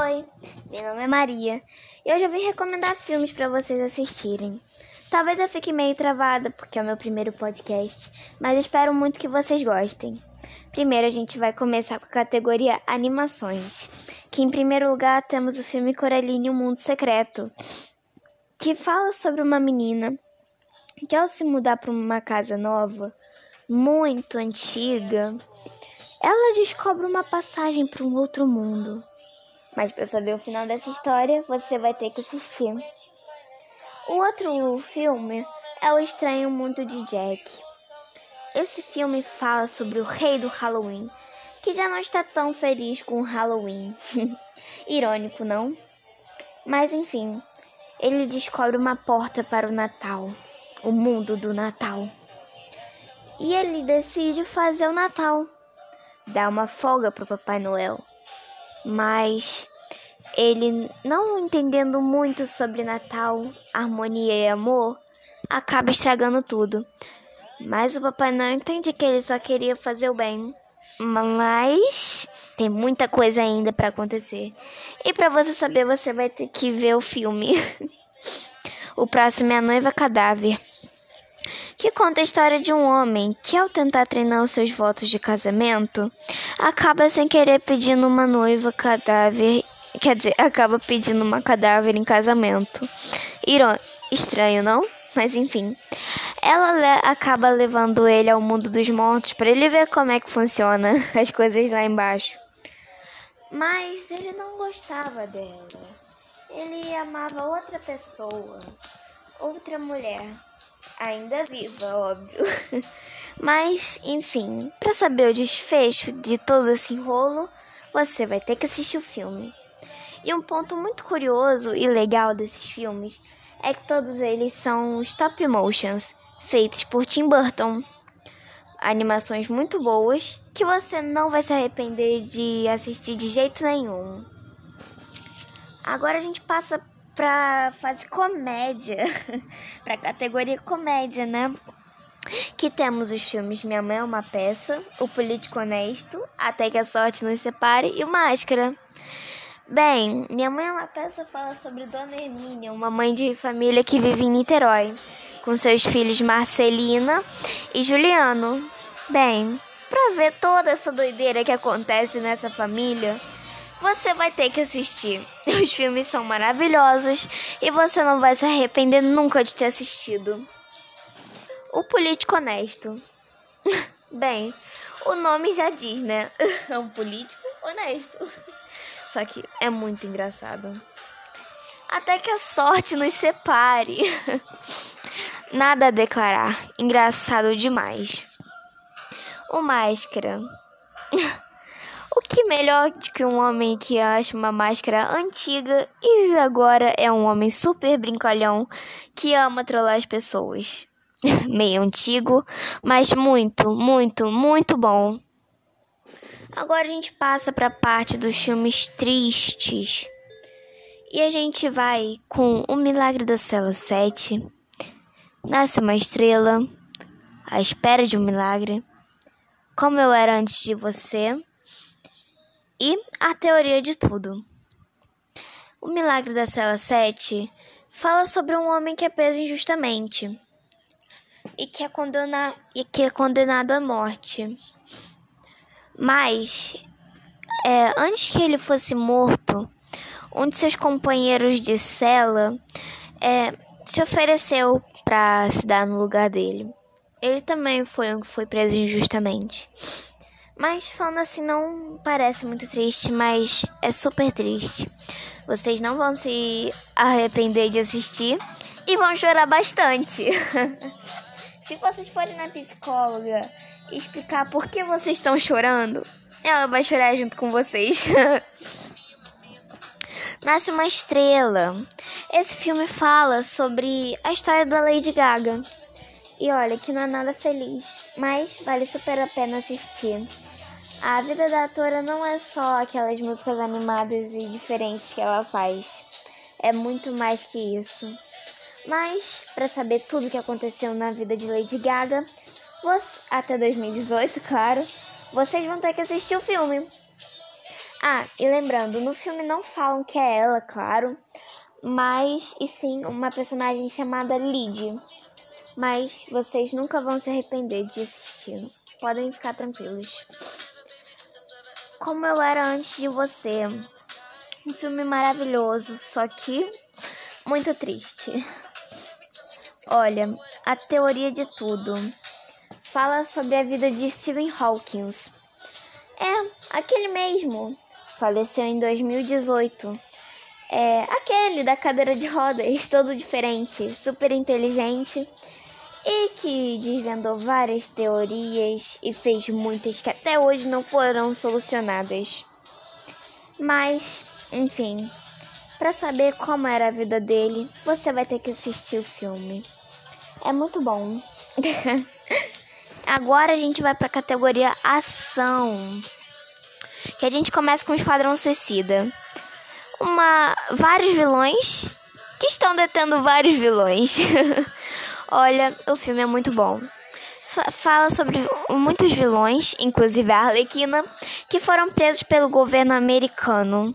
Oi, meu nome é Maria e hoje eu vim recomendar filmes para vocês assistirem. Talvez eu fique meio travada porque é o meu primeiro podcast, mas espero muito que vocês gostem. Primeiro a gente vai começar com a categoria Animações, que em primeiro lugar temos o filme Coraline e o Mundo Secreto, que fala sobre uma menina que ao se mudar para uma casa nova, muito antiga, ela descobre uma passagem para um outro mundo. Mas para saber o final dessa história, você vai ter que assistir. O outro filme é O Estranho Mundo de Jack. Esse filme fala sobre o rei do Halloween, que já não está tão feliz com o Halloween. Irônico, não? Mas enfim, ele descobre uma porta para o Natal, o mundo do Natal. E ele decide fazer o Natal, dar uma folga para Papai Noel mas ele, não entendendo muito sobre Natal, harmonia e amor, acaba estragando tudo. Mas o papai não entende que ele só queria fazer o bem. Mas tem muita coisa ainda para acontecer. E para você saber, você vai ter que ver o filme. o próximo é A Noiva Cadáver que conta a história de um homem que, ao tentar treinar os seus votos de casamento, acaba sem querer pedindo uma noiva cadáver. Quer dizer, acaba pedindo uma cadáver em casamento. Irô, estranho, não? Mas enfim. Ela le acaba levando ele ao mundo dos mortos para ele ver como é que funciona as coisas lá embaixo. Mas ele não gostava dela. Ele amava outra pessoa, outra mulher ainda viva, óbvio. Mas, enfim, para saber o desfecho de todo esse rolo, você vai ter que assistir o filme. E um ponto muito curioso e legal desses filmes é que todos eles são stop motions, feitos por Tim Burton. Animações muito boas que você não vai se arrepender de assistir de jeito nenhum. Agora a gente passa pra fase comédia, pra categoria comédia, né? Que temos os filmes Minha Mãe é uma Peça, O Político Honesto, Até que a Sorte nos Separe e O Máscara. Bem, Minha Mãe é uma Peça fala sobre Dona Hermínia, uma mãe de família que vive em Niterói, com seus filhos Marcelina e Juliano. Bem, pra ver toda essa doideira que acontece nessa família, você vai ter que assistir. Os filmes são maravilhosos e você não vai se arrepender nunca de ter assistido. O Político Honesto. Bem, o nome já diz, né? É um político honesto. Só que é muito engraçado. Até que a sorte nos separe. Nada a declarar. Engraçado demais. O Máscara. O que melhor do que um homem que acha uma máscara antiga e agora é um homem super brincalhão que ama trollar as pessoas? Meio antigo, mas muito, muito, muito bom. Agora a gente passa para a parte dos filmes tristes. E a gente vai com O Milagre da Cela 7, Nasce uma Estrela, A Espera de um Milagre, Como Eu Era Antes de Você e a teoria de tudo. O milagre da cela 7 fala sobre um homem que é preso injustamente e que é, condena e que é condenado à morte. Mas, é, antes que ele fosse morto, um de seus companheiros de cela é, se ofereceu para se dar no lugar dele. Ele também foi um que foi preso injustamente. Mas falando assim, não parece muito triste, mas é super triste. Vocês não vão se arrepender de assistir e vão chorar bastante. se vocês forem na psicóloga explicar por que vocês estão chorando, ela vai chorar junto com vocês. Nasce uma estrela. Esse filme fala sobre a história da Lady Gaga. E olha que não é nada feliz, mas vale super a pena assistir. A vida da atora não é só aquelas músicas animadas e diferentes que ela faz. É muito mais que isso. Mas, para saber tudo o que aconteceu na vida de Lady Gaga, você, até 2018, claro, vocês vão ter que assistir o filme. Ah, e lembrando, no filme não falam que é ela, claro, mas e sim uma personagem chamada Lid. Mas vocês nunca vão se arrepender de assistir. Podem ficar tranquilos. Como eu era antes de você. Um filme maravilhoso, só que muito triste. Olha, a teoria de tudo. Fala sobre a vida de Stephen Hawking. É, aquele mesmo. Faleceu em 2018. É aquele da cadeira de rodas, todo diferente, super inteligente e que desvendou várias teorias e fez muitas que até hoje não foram solucionadas. Mas, enfim, para saber como era a vida dele, você vai ter que assistir o filme. É muito bom. Agora a gente vai para a categoria ação. Que a gente começa com o Esquadrão Suicida. Uma vários vilões que estão detendo vários vilões. Olha, o filme é muito bom. Fala sobre muitos vilões, inclusive a Arlequina, que foram presos pelo governo americano.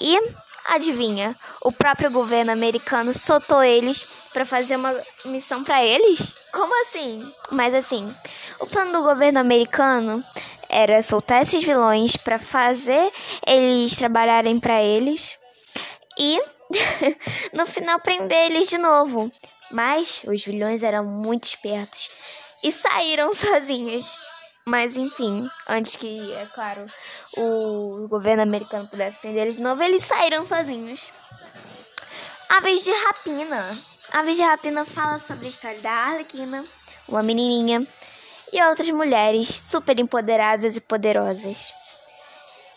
E adivinha, o próprio governo americano soltou eles para fazer uma missão para eles? Como assim? Mas assim, o plano do governo americano era soltar esses vilões para fazer eles trabalharem para eles e no final prender eles de novo. Mas os vilões eram muito espertos e saíram sozinhos. Mas enfim, antes que, é claro, o governo americano pudesse prender eles de novo, eles saíram sozinhos. Aves de Rapina. Aves de Rapina fala sobre a história da Arlequina, uma menininha, e outras mulheres super empoderadas e poderosas.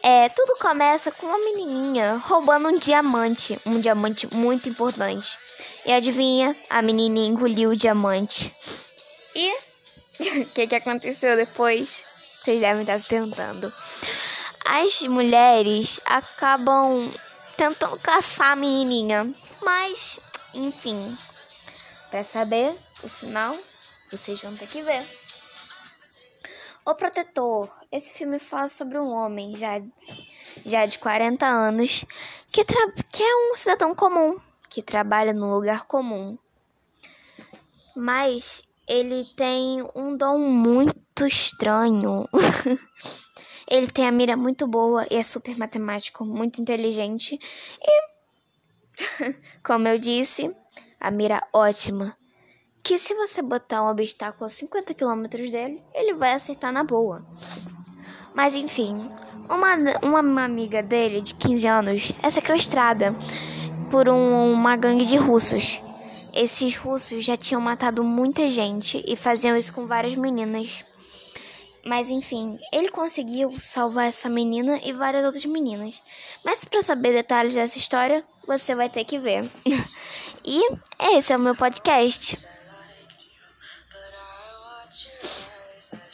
É, tudo começa com uma menininha roubando um diamante, um diamante muito importante. E adivinha? A menininha engoliu o diamante. E o que, que aconteceu depois? Vocês devem estar se perguntando. As mulheres acabam tentando caçar a menininha. Mas, enfim, para saber o final, vocês vão ter que ver. O Protetor. Esse filme fala sobre um homem já, já de 40 anos que, que é um cidadão comum que trabalha num lugar comum. Mas ele tem um dom muito estranho. ele tem a mira muito boa e é super matemático, muito inteligente. E, como eu disse, a mira ótima. Que se você botar um obstáculo a 50 km dele, ele vai acertar na boa. Mas enfim, uma, uma amiga dele de 15 anos é sequestrada por um, uma gangue de russos. Esses russos já tinham matado muita gente e faziam isso com várias meninas. Mas enfim, ele conseguiu salvar essa menina e várias outras meninas. Mas para saber detalhes dessa história, você vai ter que ver. e esse é o meu podcast.